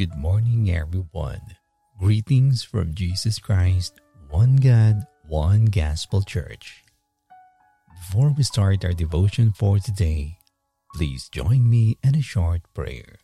Good morning, everyone. Greetings from Jesus Christ, one God, one Gospel Church. Before we start our devotion for today, please join me in a short prayer.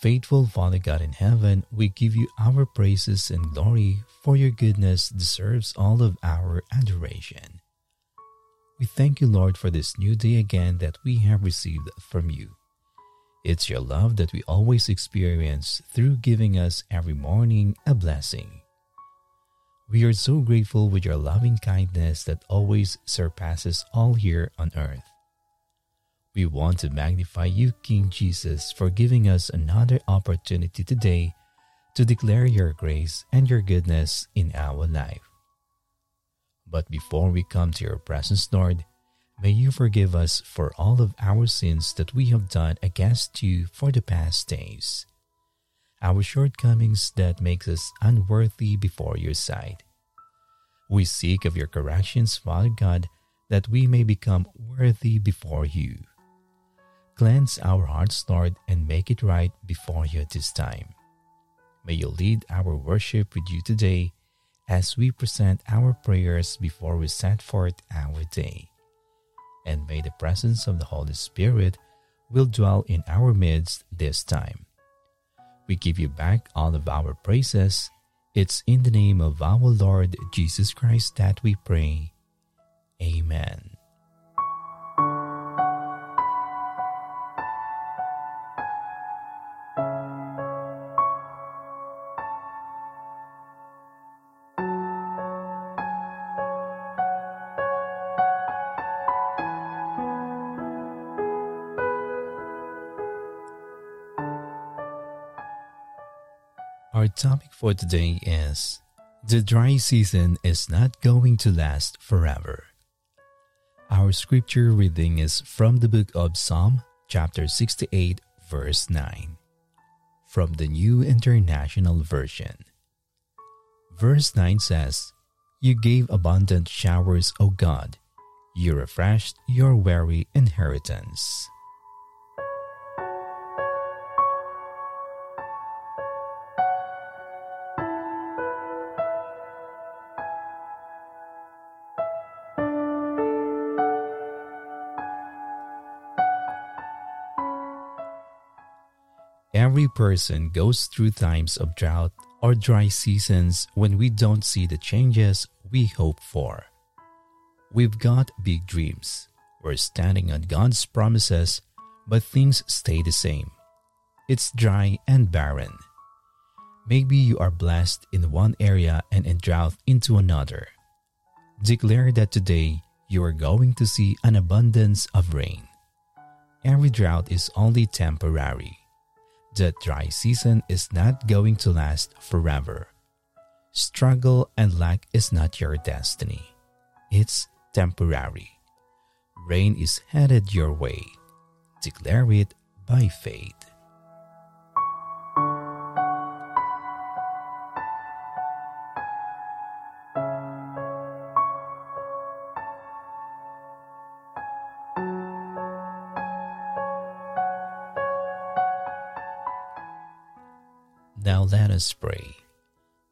Faithful Father God in heaven, we give you our praises and glory, for your goodness deserves all of our adoration. We thank you, Lord, for this new day again that we have received from you. It's your love that we always experience through giving us every morning a blessing. We are so grateful with your loving kindness that always surpasses all here on earth. We want to magnify you, King Jesus, for giving us another opportunity today to declare your grace and your goodness in our life. But before we come to your presence, Lord, may you forgive us for all of our sins that we have done against you for the past days, our shortcomings that makes us unworthy before your sight. We seek of your corrections, Father God, that we may become worthy before you. Cleanse our hearts, Lord, and make it right before you at this time. May you lead our worship with you today as we present our prayers before we set forth our day. And may the presence of the Holy Spirit will dwell in our midst this time. We give you back all of our praises. It's in the name of our Lord Jesus Christ that we pray. Amen. Topic for today is The dry season is not going to last forever. Our scripture reading is from the book of Psalm, chapter 68, verse 9, from the New International Version. Verse 9 says, You gave abundant showers, O God. You refreshed your weary inheritance. Every person goes through times of drought or dry seasons when we don't see the changes we hope for. We've got big dreams. We're standing on God's promises, but things stay the same. It's dry and barren. Maybe you are blessed in one area and in drought into another. Declare that today you are going to see an abundance of rain. Every drought is only temporary the dry season is not going to last forever. Struggle and lack is not your destiny. It's temporary. Rain is headed your way. Declare it by faith. Let us pray.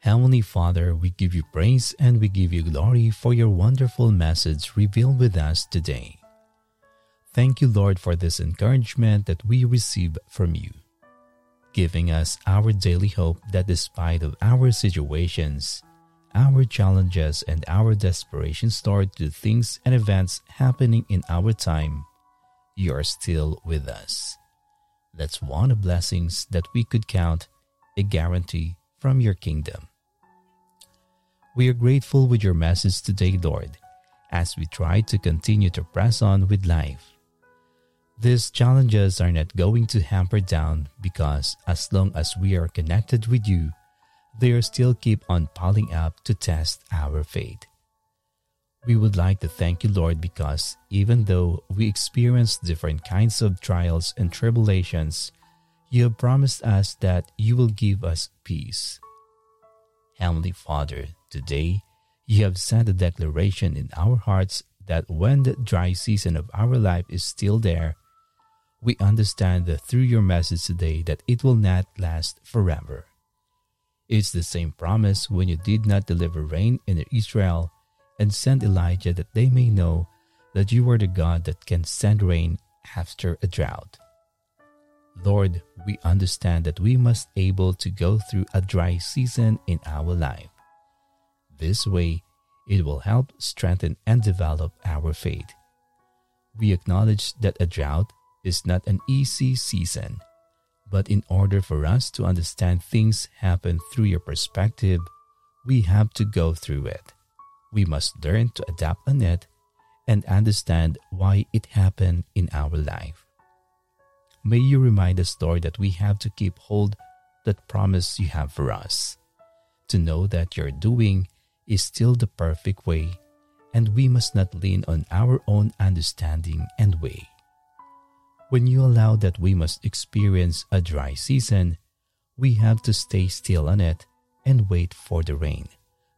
Heavenly Father, we give you praise and we give you glory for your wonderful message revealed with us today. Thank you, Lord, for this encouragement that we receive from you, giving us our daily hope that despite of our situations, our challenges and our desperation toward the things and events happening in our time, you are still with us. That's one of blessings that we could count a guarantee from your kingdom. We are grateful with your message today, Lord, as we try to continue to press on with life. These challenges are not going to hamper down because as long as we are connected with you, they are still keep on piling up to test our faith. We would like to thank you, Lord, because even though we experience different kinds of trials and tribulations, you have promised us that you will give us peace. Heavenly Father, today you have sent a declaration in our hearts that when the dry season of our life is still there, we understand that through your message today that it will not last forever. It's the same promise when you did not deliver rain in Israel and sent Elijah that they may know that you are the God that can send rain after a drought. Lord, we understand that we must able to go through a dry season in our life. This way, it will help strengthen and develop our faith. We acknowledge that a drought is not an easy season, but in order for us to understand things happen through your perspective, we have to go through it. We must learn to adapt on it and understand why it happened in our life. May you remind us, Lord, that we have to keep hold that promise you have for us, to know that your doing is still the perfect way, and we must not lean on our own understanding and way. When you allow that we must experience a dry season, we have to stay still on it and wait for the rain,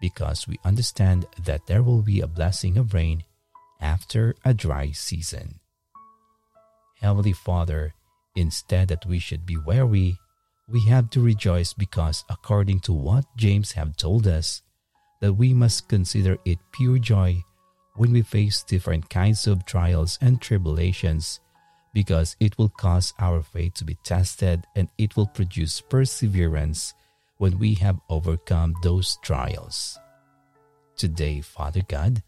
because we understand that there will be a blessing of rain after a dry season. Heavenly Father, instead that we should be wary, we have to rejoice because according to what James have told us, that we must consider it pure joy when we face different kinds of trials and tribulations because it will cause our faith to be tested and it will produce perseverance when we have overcome those trials. Today, Father God,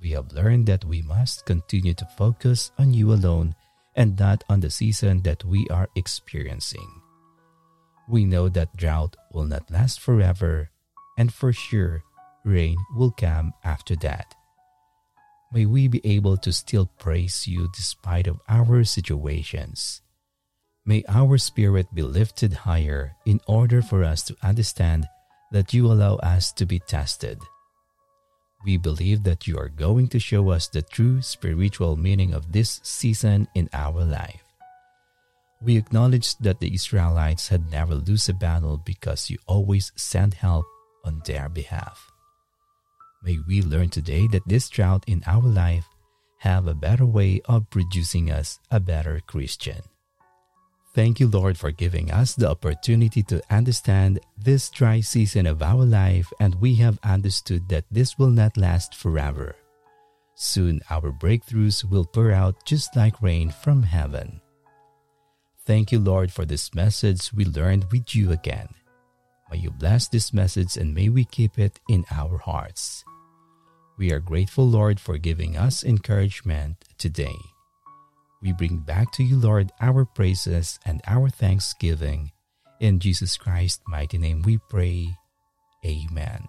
we have learned that we must continue to focus on you alone and not on the season that we are experiencing. We know that drought will not last forever, and for sure, rain will come after that. May we be able to still praise you despite of our situations. May our spirit be lifted higher in order for us to understand that you allow us to be tested we believe that you are going to show us the true spiritual meaning of this season in our life. We acknowledge that the Israelites had never lost a battle because you always sent help on their behalf. May we learn today that this drought in our life have a better way of producing us a better Christian. Thank you, Lord, for giving us the opportunity to understand this dry season of our life, and we have understood that this will not last forever. Soon our breakthroughs will pour out just like rain from heaven. Thank you, Lord, for this message we learned with you again. May you bless this message and may we keep it in our hearts. We are grateful, Lord, for giving us encouragement today. We bring back to you, Lord, our praises and our thanksgiving. In Jesus Christ's mighty name we pray. Amen.